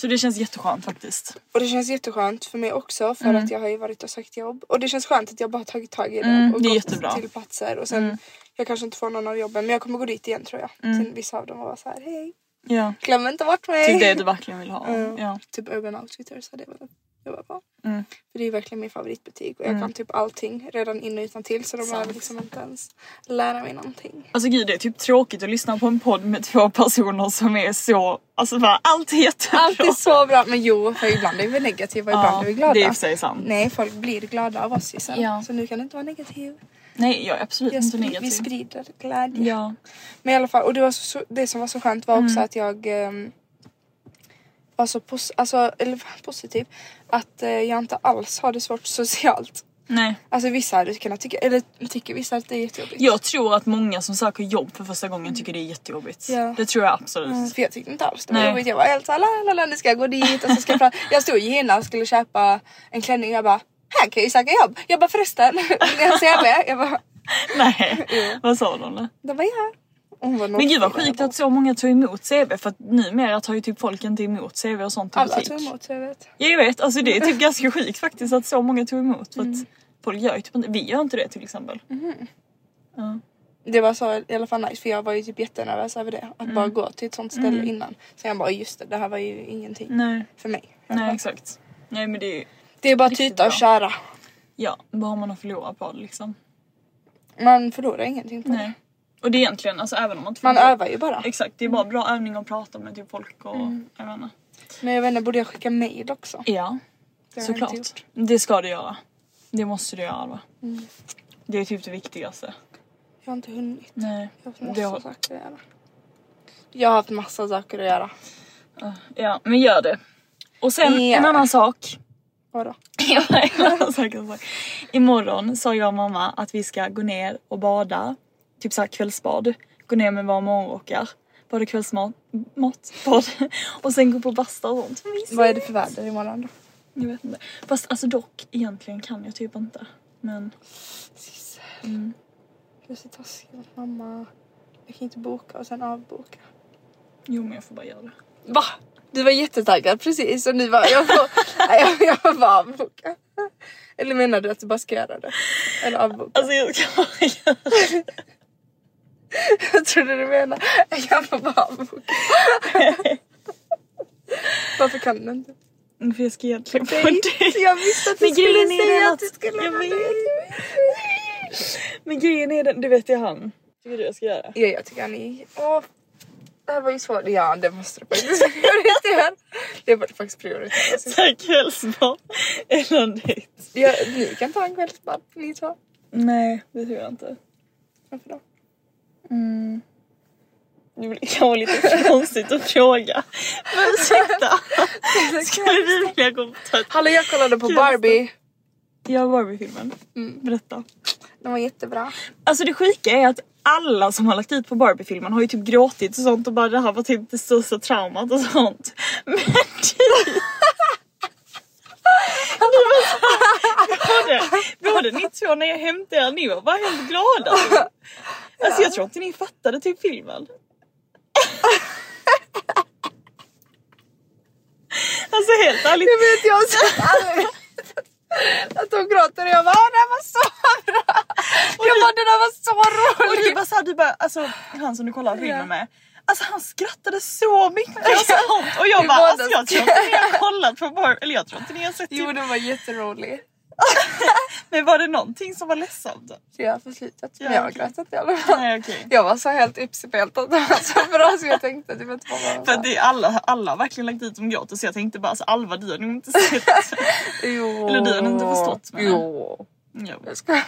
Så det känns jätteskönt faktiskt.
Och det känns jätteskönt för mig också för att jag har ju varit och sökt jobb. Och det känns skönt att jag bara tagit tag i det
Mm,
och
det
gått
jättebra.
till platser. Och sen jag kanske inte får någon av jobben men jag kommer gå dit igen tror jag. Till vissa av dem vara så här: hej
Ja.
glöm inte bort mig.
Typ det du verkligen vill ha.
Mm.
Ja.
Typ Urban Outfitters hade jag velat jobba på.
Mm.
För det är verkligen min favoritbutik och jag kan typ allting redan in och utan till så de behöver liksom inte ens lära mig någonting.
Alltså gud det är typ tråkigt att lyssna på en podd med två personer som är så, alltså bara allt är jättebra.
Allt är så bra men jo för ibland är vi negativa och ibland
Ja,
är vi glada.
det är i sig sant.
Nej folk blir glada av oss Gisela.
Ja.
Så nu kan du inte vara negativ.
Nej jag är absolut
Jag
inte
spri- vi
negativ.
sprider glädje.
Ja.
Men i alla fall, och det, var så, det som var så skönt var
Mm.
också att jag ehm, var så pos- alltså, eller, positiv. Att eh, jag inte alls har det svårt socialt.
Nej.
Alltså vissa hade kunnat tycka, eller tycker vissa att det är jättejobbigt.
Jag tror att många som söker jobb för första gången tycker det är jättejobbigt.
Ja.
Det tror jag absolut.
Mm, för jag tyckte inte alls det var
Nej.
jobbigt. Jag var helt såhär, la, la, la, nu ska jag gå dit och så ska jag. Jag stod i Gina och skulle köpa en klänning och jag bara, här kan jag ju söka jobb. Jag bara förresten, vill ni ha CV? Jag bara,
Nej. Vad sa de då?
de bara ja.
Men gud vad sjukt att så många tog emot CV för att numera tar ju typ folk inte emot CV och sånt i
Alla
butik.
tog emot.
Ja, jag vet, alltså det är typ ganska sjukt faktiskt att så många tog emot för att
Mm.
folk gör ju typ inte, vi gör inte det till exempel. Ja.
Det var så i alla fall nice för jag var ju typ jättenervös över det. Att
Mm.
bara gå till ett sånt ställe innan. Så jag bara just det, det här var ju ingenting
Nej,
för mig.
nej exakt. Nej men det är ju,
Det är bara
Riktigt
tuta och köra.
ja vad har man att förlora på liksom?
Man förlorar ingenting på
Nej. Och det är egentligen, alltså även om man inte
Man övar ju bara.
Exakt, det är bara bra övning att prata med typ folk och
Mm.
jag vet inte.
Men jag vet inte, borde jag skicka mail också?
Ja,
Det har jag inte
såklart.
gjort.
Det ska du göra. Det måste du göra va?
Mm.
Det är typ det viktigaste.
Jag har inte hunnit.
Nej.
Jag har haft massa
har,
saker att göra. Jag har haft massa saker att göra.
ja, men gör det. Och sen
Ja.
en annan sak.
Vadå?
Imorgon sa jag och mamma att vi ska gå ner och bada. Typ såhär kvällsbad. Gå ner med våra morgonrockar. Bada kvällsmat, mat, bad. Och sen gå på basta och sånt. Mysigt.
Vad är det för väder imorgon då?
Jag vet inte. Fast alltså dock, egentligen kan jag typ inte. Men
Sissel.
Mm.
Du är så taskig mot mamma. Jag kan inte boka och sen avboka.
jo men jag får bara göra det.
Va? Du var jättetaggad precis och nu var jag får, Nej, jag, jag får bara avboka. Eller menar du att du bara ska göra det? Eller avboka?
Alltså jag ska bara göra det.
Jag trodde du menade jag får bara avboka. Varför kan du inte?
För jag ska egentligen på dejt.
Jag visste att du
Men
skulle säga
att-
att du skulle
jag vet. Men grejen är den, det vet jag han. Tycker du jag ska göra?
Ja, jag tycker han är... Åh, det här var ju svårt. Ja, det måste du faktiskt prioritera. Det borde faktiskt prioritera.
Såhär kvällsbad eller en dejt.
Ja, ni kan ta en kvällsbad, ni två.
Nej, det tror jag inte.
Varför då?
Det blir kanske lite konstigt att fråga. Men ursäkta. Skulle du vilja gå på ta ett...
Hallå, jag kollade på. Barbie.
Jag Barbie-filmen.
Mm.
Berätta.
Den var jättebra.
Alltså det sjuka är att alla som har lagt ut på Barbie-filmen har ju typ gråtit och sånt och bara det här var typ det största traumat och sånt. Men här, både, både ni två när jag hämtade er, ni var bara helt glada. Alltså jag tror inte ni fattade typ filmen. Alltså helt ärligt.
Jag vet, jag har sett att de gråter och jag bara "Ah, det här var så bra. Jag bara det där var så
Och du
roligt.
bara såhär, du bara, alltså han som du kollar filmen med. Alltså han skrattade så mycket och sånt och jag bara alltså jag tror inte ni har kollat på Barbie, eller jag tror inte ni har sett
Jo
typ,
den var jätterolig.
Men var det någonting som var ledsamt
har förslutat.
Ja,
Men jag har
okej.
gråtit i alla fall.
Nej.
Jag var så helt uppspelt att det var så bra så jag tänkte det var inte bara
För det är alla, alla har verkligen lagt ut som gråter så jag tänkte bara alltså Alva du har nog inte sett.
Jo.
Eller du har inte förstått, men-
Jo.
Jag
ska...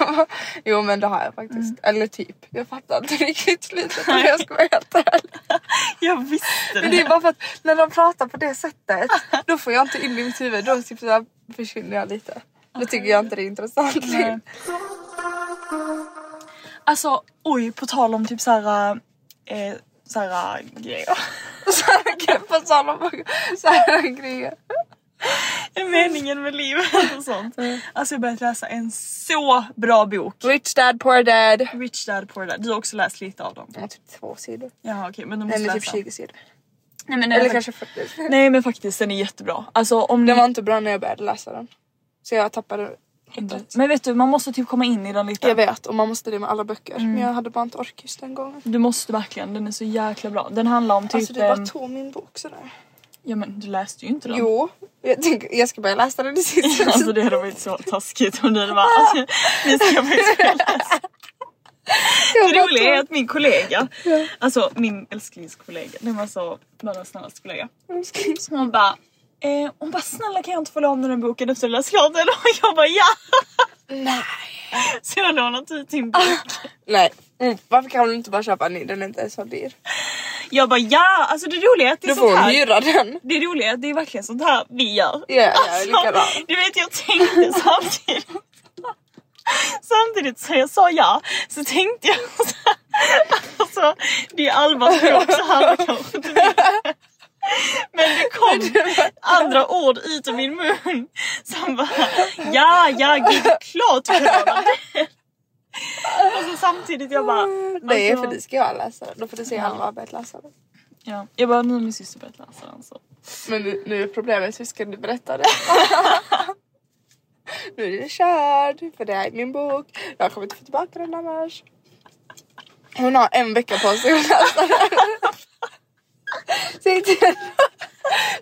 Jo men det har jag faktiskt. Eller typ. Jag fattar inte riktigt slutet om jag ska vara helt ärlig.
Jag visste
Men det är bara för att när de pratar på det sättet då får jag inte in i mitt huvud. Då typ så försvinner jag lite. Då tycker jag inte det är intressant.
Nej. Alltså oj på tal om typ såhär eh, såhär grejer.
På tal om så här grejer.
Meningen med livet och sånt. Alltså jag har börjat läsa en så bra bok.
Rich dad poor dad.
Rich Dad Poor Dad. Du har också läst lite av dem.
Ja, typ två sidor.
Jaha okej men du måste
Eller
läsa.
typ 20 sidor.
Nej, men,
Eller
nej,
kanske 40.
nej men faktiskt den är jättebra. Alltså om
Den
ni...
var inte bra när jag började läsa den. Så jag tappade hindret.
Men vet du man måste typ komma in i den lite.
Jag vet och man måste det med alla böcker.
Mm.
Men jag hade bara inte ork just den gången.
Du måste verkligen, den är så jäkla bra. Den handlar om typ...
Alltså du bara
ehm,
tog min bok sådär.
ja men du läste ju inte den.
Jo, jag, tänker, jag ska börja läsa den i sista.
Alltså det hade varit så taskigt om du hade bara alltså, nu ska börja läsa. Det roliga är att min kollega, alltså min älsklingskollega, den var så världens snällaste kollega. Hon bara, eh, hon bara snälla kan jag inte få låna den boken efter klart den? Och jag bara ja!
Nej.
Så jag lånat ut din bok.
Nej. Mm. Varför kan hon inte bara köpa en ny? Den är inte så dyr.
Jag bara ja! Alltså det roliga är att det är
Då får
sånt
hon
här.
hyra den.
Det roliga är att det är verkligen sånt här vi gör.
Ja, likadan.
Alltså, du vet jag tänkte samtidigt. Samtidigt som jag sa ja så tänkte jag så här, alltså det är Albas språk så han kanske inte vet. Men det kom andra ord ut ur min mun som bara ja, ja, gud klart du kan låna det. Och så samtidigt jag bara
Nej
alltså,
för det ska jag läsa. Då får du se Alva har börjat läsa den.
ja, jag bara nu har min syster börjat läsa den så.
Men nu, nu är problemet hur ska du berätta det? nu är det körd för det här är min bok. Jag kommer inte få tillbaka den annars. Hon har en vecka på sig att läsa den. Till henne.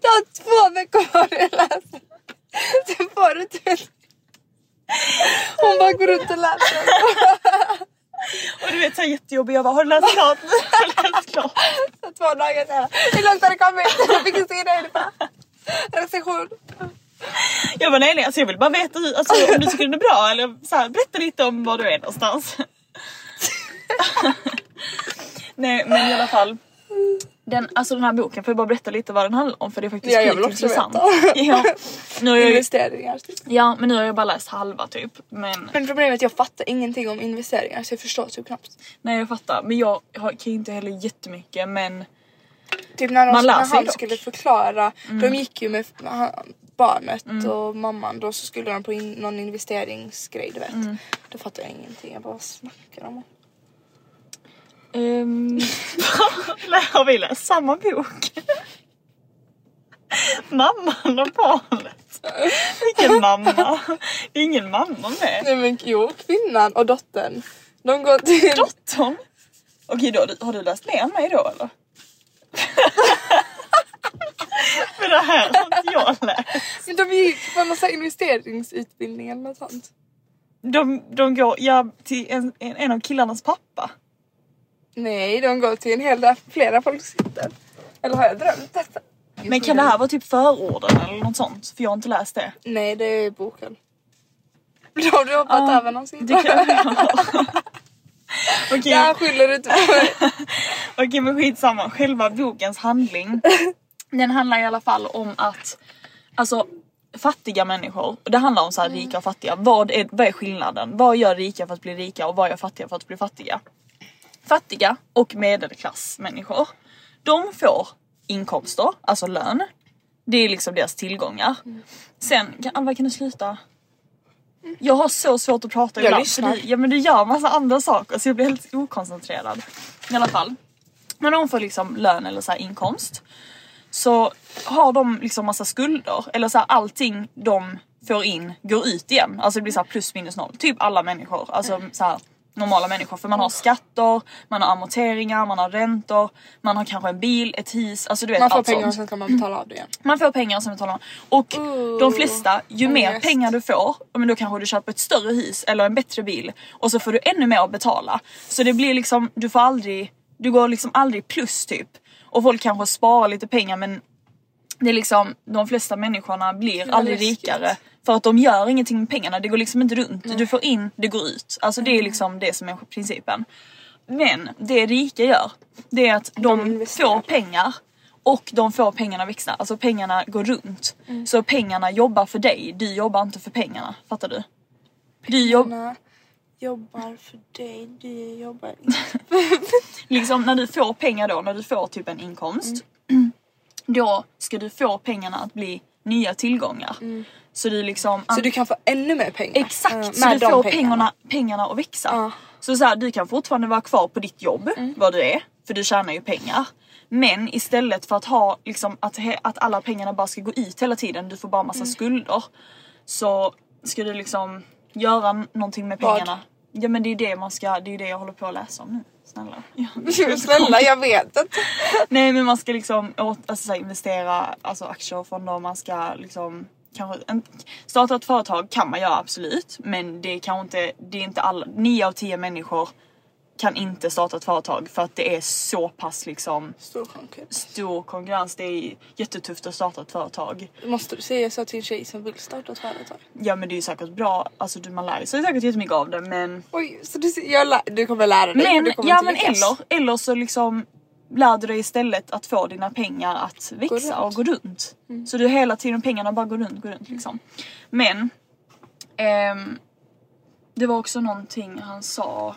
Du har två veckor dig att läsa. Sen får du inte. Hon bara går runt och läser.
Och du vet såhär jättejobbig jag bara har du läst klart? Har du läst klart?
Så Två dagar senare. Hur långt har det kommit? Vilken sida är det på? Recension.
Jag bara nej nej alltså jag vill bara veta alltså, om du tycker den är bra eller så här, berätta lite om var du är någonstans. nej men i alla fall. Den, alltså den här boken får jag bara berätta lite vad den handlar om för det är faktiskt
Ja, jag vill också
intressant.
veta.
ja, nu har jag,
Investeringar. Typ.
ja men nu har jag bara läst halva typ. Men
Men problemet är att jag fattar ingenting om investeringar så jag förstår typ knappt.
nej jag fattar. Men jag har, kan ju inte heller jättemycket men
Typ när, de,
Man
när han
dock.
skulle förklara, de gick ju med barnet och mamman då så skulle de på in, någon investeringsgrej du vet. Då fattar jag ingenting, jag bara snackar om?
Um, har vi läst samma bok? Mamman och barnet. Vilken mamma? Det är ingen mamma med.
Nej men jo, kvinnan och dottern. De går till...
Dottern? Okej då, har du- läst än mig då eller? För det här har inte jag läst.
Men de gick på någon investeringsutbildning eller något sånt.
De, de går ja, till en, en, en av killarnas pappa.
Nej, de går till en hel del flera folk sitter. Eller har jag drömt detta?
Men kan det här vara typ förorden eller något sånt? För jag har inte läst det.
Nej, det är boken. Då har du hoppat
Ja,
över någon sida.
Det jag. Okej,
Jag skyller inte på.
Okej men skitsamma, själva bokens handling. Den handlar i alla fall om att alltså fattiga människor, och det handlar om så här rika och fattiga. Vad är, vad är skillnaden? Vad gör rika för att bli rika och vad gör fattiga för att bli fattiga? Fattiga och medelklassmänniskor, de får inkomster, alltså lön. Det är liksom deras tillgångar. Sen, kan, Alva kan du sluta? Jag har så svårt att prata
Jag
ibland.
lyssnar.
För ja men du gör massa andra saker så jag blir helt okoncentrerad. I alla fall. När de får liksom lön eller så här inkomst så har de liksom massa skulder. Eller så här, allting de får in går ut igen. Alltså det blir så här plus minus noll. Typ alla människor. Alltså så här, normala människor. För man har skatter, man har amorteringar, man har räntor, man har kanske en bil, ett hus. Alltså du vet
Man får
allt
pengar och
sånt.
sen kan man betala av det igen.
Man får pengar som betalar. Och
Ooh,
de flesta, ju mer
ångest.
pengar du får, men då kanske du köper ett större hus eller en bättre bil. Och så får du ännu mer att betala. Så det blir liksom, du får aldrig, du går liksom aldrig plus typ. Och folk kanske sparar lite pengar men det är liksom, de flesta människorna blir aldrig
läskigt.
rikare. För att de gör ingenting med pengarna, det går liksom inte runt. Du får in, det går ut. Alltså det är liksom det som är principen. Men det rika gör, det är att de,
investerar.
får pengar och de får pengarna växa. Alltså pengarna går runt.
Mm.
Så pengarna jobbar för dig, du jobbar inte för pengarna. Fattar du? Du jobb,
Pengarna jobbar för dig, du jobbar inte.
liksom när du får pengar då, när du får typ en inkomst. Då ska du få pengarna att bli nya tillgångar. Så du liksom...
Så du kan få ännu mer pengar.
Exakt,
eh,
så du får pengarna, pengarna att växa.
Ja.
Så, så här, du kan fortfarande vara kvar på ditt jobb,
Mm.
vad du är, för du tjänar ju pengar. Men istället för att ha liksom att, att alla pengarna bara ska gå ut hela tiden, du får bara massa
Mm.
skulder. Så ska du liksom göra någonting med
Vad?
pengarna. Ja men det är det man ska, det är det jag håller på att läsa om nu. Snälla. Ja.
Snälla jag vet inte.
Nej men man ska liksom åt, alltså, investera alltså, aktier och fonder, man ska liksom kanske, en, starta ett företag kan man göra absolut men det är kanske inte, det är inte alla, nio av tio människor kan inte starta ett företag för att det är så pass liksom
Stor konkurrens.
stor konkurrens. Det är jättetufft att starta ett företag.
Måste du säga så till en tjej som vill starta ett företag?
Ja men det är ju säkert bra, alltså du, man lär sig säkert jättemycket av det men
Oj, så du, jag lä- du kommer lära dig
Men,
du kommer
ja
inte
men
lyckas.
eller, eller så liksom lär du dig istället att få dina pengar att växa och gå runt. Så du hela tiden pengarna bara går runt, går runt liksom. Men ehm, det var också någonting han sa,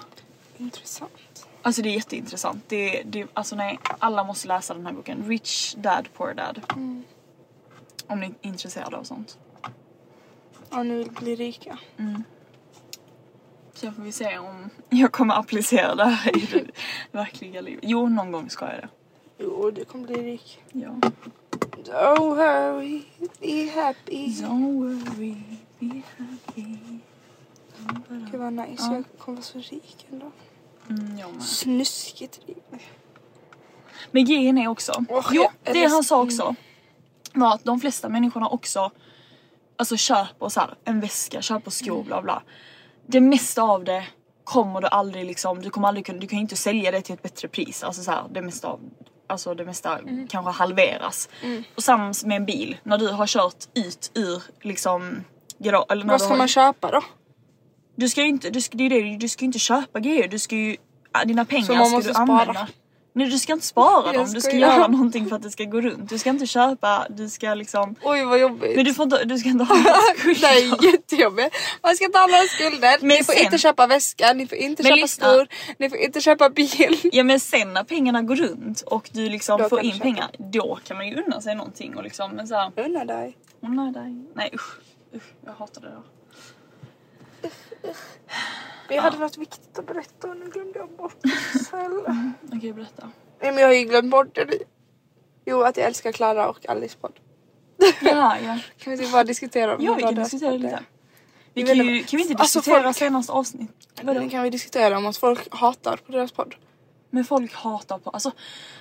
Intressant.
alltså det är jätteintressant. Det, det, alltså nej, alla måste läsa den här boken. Rich Dad Poor Dad. Om ni är intresserade av sånt.
Ja, nu vill bli rika.
Sen får vi se om jag kommer applicera det här i det verkliga livet. Jo, någon gång ska jag det.
Jo, du kommer bli rik.
Ja.
Don't worry, be happy.
Don't worry, be happy.
Gud vad nice,
Ja.
jag kommer vara så rik ändå.
Mm, jag med.
Snuskigt rik.
Men grejen är också,
Åh,
jo det
älskar-
han sa också var att de flesta människorna också alltså köper så här, en väska, köper skor
Mm.
bla bla. Det mesta av det kommer du aldrig liksom, du kommer aldrig kunna, du kan inte sälja det till ett bättre pris. Alltså så här, det mesta av Alltså det mesta
Mm.
kanske halveras. Och samma med en bil, när du har kört ut ur liksom garage, eller när
Vad ska
har,
man köpa då?
Du ska ju inte, du ska, det är det, du ska inte köpa grejer, du ska ju, äh, dina pengar ska du
spara?
Nej du ska inte spara dem, du ska göra någonting för att det ska gå runt. Du ska inte köpa, du ska liksom...
Oj vad jobbigt.
Men du får inte, du ska inte ha några
det
skulder.
är jättejobbigt. Man ska ta några skulder.
Men
ni får
sen-
inte köpa väska, ni får inte
Men
köpa
lyssna.
skor, ni får inte köpa bil.
Ja men sen när pengarna går runt och du liksom
Då
får in pengar, då kan man ju unna sig någonting och liksom men såhär,
Unna dig.
unna dig. Nej usch, usch jag hatar det där.
Men jag hade något viktigt att berätta och nu glömde jag bort det själv.
Okej berätta.
Nej men jag har ju glömt bort det. Jo att jag älskar Klara och Alice podd.
Ja, ja.
Kan vi inte bara diskutera om
Ja vi kan
det
diskutera lite. Vi kan, ju, kan vi inte
Alltså,
diskutera
folk-
senaste avsnitt? Vadå?
Kan vi diskutera om att folk hatar på deras podd?
Men folk hatar på, alltså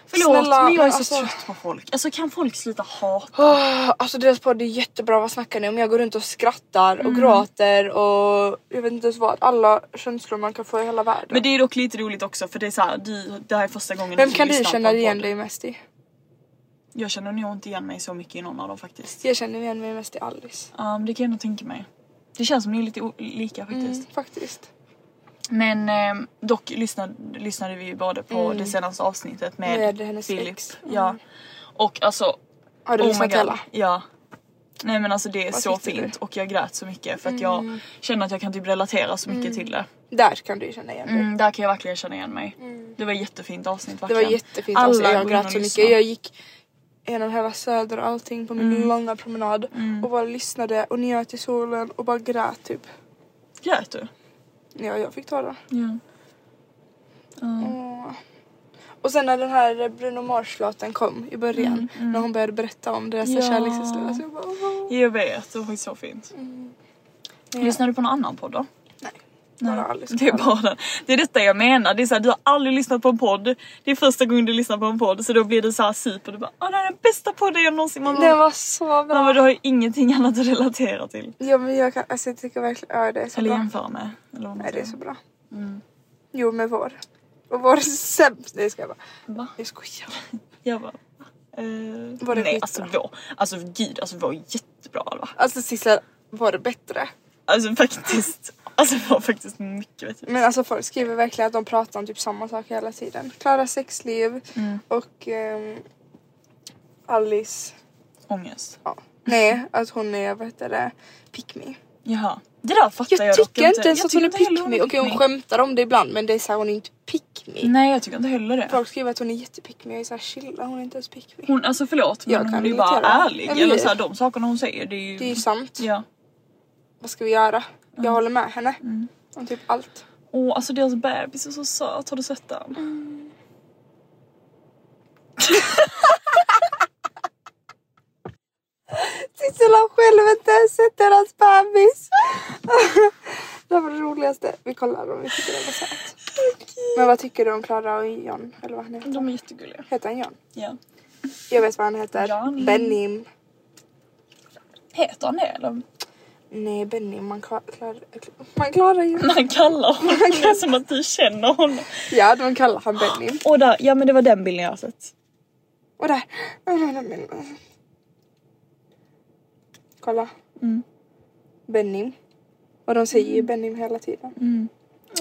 förlåt
Snälla,
men jag är så
alltså-
trött på folk. Alltså kan folk sluta hata?
Oh, alltså deras podd är jättebra, vad snackar ni om? Jag går runt och skrattar och gråter och jag vet inte ens vad. Alla känslor man kan få i hela världen.
Men det är dock lite roligt också för det är såhär, du, det här är första gången
Vem kan du känna
en
igen dig mest i?
Jag känner nog inte igen mig så mycket i någon av dem faktiskt.
Jag känner igen mig mest i Alice.
Um, det kan jag nog tänka mig. Det känns som ni är lite lika faktiskt.
Mm, faktiskt.
Men ehm, dock lyssnade, lyssnade vi ju både på det senaste avsnittet med,
Mm. Med hennes
Filip.
ex. Mm.
Ja. Och alltså
Har du
oh
lyssnat hela?
Ja. Nej men alltså det är
Vad
så
tyckte du?
fint och jag grät så mycket för att jag känner att jag kan typ relatera så mycket till det.
Där kan du känna igen dig.
Mm, där kan jag verkligen känna igen mig. Det var ett jättefint avsnitt
Det
verkligen.
var jättefint.
Alla
Alltså, jag grät så mycket. Jag gick genom hela söder och allting på min
Mm.
långa promenad och bara lyssnade och njöt i solen och bara grät typ.
Grät du?
Ja, jag fick tårar.
Ja.
Åh. Och sen när den här Bruno Mars-låten kom i början, när hon började berätta om deras
Mm, Ja.
kärlekshistoria. Så jag bara, åh.
Jag vet, det var så fint.
Ja.
Lyssnar du på någon annan podd då?
Nej,
Nej,
bara Alice.
det är bara den. Det är detta jag menar. Det är så här, du har aldrig lyssnat på en podd. Det är första gången du lyssnar på en podd så då blir det så här super. Du bara Åh, det här är den bästa podden jag någonsin man
Den var så bra.
men du har ju ingenting annat att relatera till.
Ja men jag kan, alltså jag tycker verkligen, ja det är så
Eller
bra.
jämföra med. Eller
Nej det är så bra.
Mm.
Jo med vår. Och vår sämst, nej ska jag bara.
Va?
Jag skojar.
Jag bara... Eh,
Var det
nej
skitbra?
alltså vår, alltså gud alltså vår är jättebra Alva.
Alltså Sissel, var det bättre?
Alltså faktiskt. Alltså det var faktiskt mycket bättre.
Men alltså folk skriver verkligen att de pratar om typ samma sak hela tiden. Klara sexliv
Mm.
och ehm, Alice,
Ångest.
ja. Nej, att hon är vad heter det, pick me.
Jaha. Det där fattar jag,
Jag tycker inte ens
Jag
att hon är pick me. Okej hon skämtar om det ibland men det är så här, hon är inte pick me.
Nej jag tycker inte heller det.
Folk skriver att hon är jättepick me. Jag är såhär chilla hon är inte ens pick me.
Hon, alltså förlåt men
Jag
hon
kan
är ju bara ärlig.
Eller
Eller
hur?
så här, de sakerna hon säger det är ju...
Det är ju sant.
Ja.
Vad ska vi göra? Jag håller med henne. Om typ allt.
Åh alltså deras bebis är så söt, har du sett den?
Sissela själv inte ens sett deras bebis. det var det roligaste. Vi kollar om vi tycker den var söt. Men vad tycker du om Klara och John? Eller vad han heter?
De är jättegulliga.
Heter han John?
Ja.
Jag vet vad han heter.
Johnny.
Benim.
Heter han det eller?
Nej Benim, man, klar, klar, man klarar ju.
Man kallar honom det som att du känner honom.
Ja, de kallar han Benim.
Och där, ja men det var den bilden jag har sett.
Och där. Kolla.
Mm.
Benim. Och de säger ju Benim hela tiden.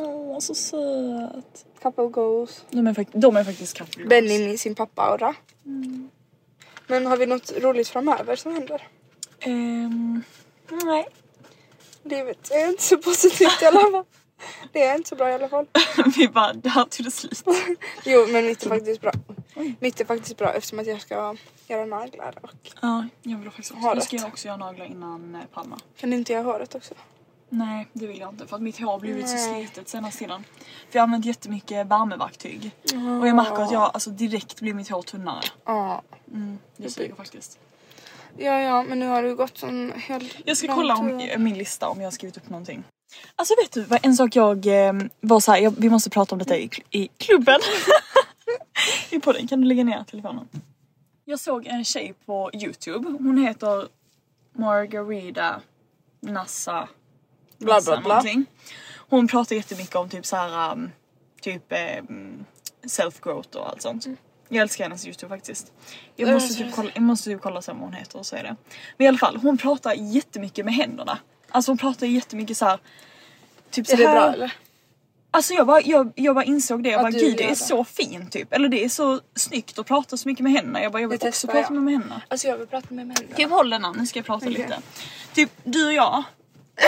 Åh så söt.
Couple goals.
De är, de är faktiskt couple goals.
Benim i sin pappa-aura. Men har vi något roligt framöver som händer?
Ehm, nej.
Livet är inte så positivt i alla fall. Det är inte så bra i alla fall.
Vi bara, där tog det slut.
Jo men mitt är faktiskt bra. Mitt är faktiskt bra eftersom att jag ska göra naglar och
Ja, jag vill faktiskt också. Jag ska ju också göra naglar innan eh, Palma.
kan du inte göra håret också?
Nej, det vill jag inte för att mitt hår har blivit så
Nej.
slitet senaste tiden. För jag har använt jättemycket värmeverktyg. Och jag märker att jag alltså direkt blir mitt hår tunnare.
Ja.
Mm, det suger faktiskt.
Ja ja men nu har du gått en hel
Jag ska
lång
kolla om,
tur.
min lista om jag har skrivit upp någonting. Alltså vet du vad en sak jag eh, var såhär, jag, vi måste prata om detta i, i klubben. I podden, kan du lägga ner telefonen? Jag såg en tjej på youtube, hon heter Margarita Nassa
Bla, bla, bla.
någonting. Hon pratar jättemycket om typ såhär um, typ um, self-growth och allt sånt. Jag älskar hennes youtube faktiskt. Jag måste, typ kolla, jag måste typ kolla vad hon heter och säga det. Men i alla fall, hon pratar jättemycket med händerna. Alltså hon pratar jättemycket såhär Typ så
Är det
här.
bra eller?
Alltså jag bara, jag, jag bara insåg det, jag bara gud det är
det.
så fint typ. Eller det är så snyggt att prata så mycket med händerna. Jag bara jag vill
Det
också prata
jag.
med händerna.
Alltså jag vill prata med män.
Typ håll den här, nu ska jag prata
Okej.
lite. Typ du och jag.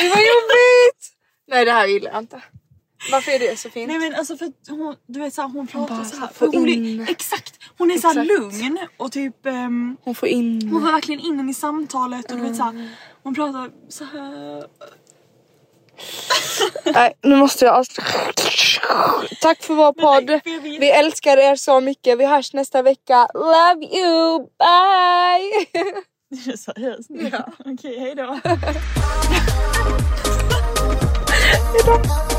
Oj vad jobbigt! Nej det här gillar jag inte. Varför är det så fint?
Nej men alltså för att hon, du vet såhär hon pratar så här. Hon blir, exakt, hon är så
Exakt.
lugn och typ ehm,
Hon får in...
hon får verkligen in en i samtalet och du vet så
Mm.
här, hon pratar så här.
Nej nu måste jag avsluta. Tack för vår podd. Vi älskar er så mycket. Vi hörs nästa vecka. Love you. Bye!
Det är seriöst nu?
Ja.
Okej hejdå.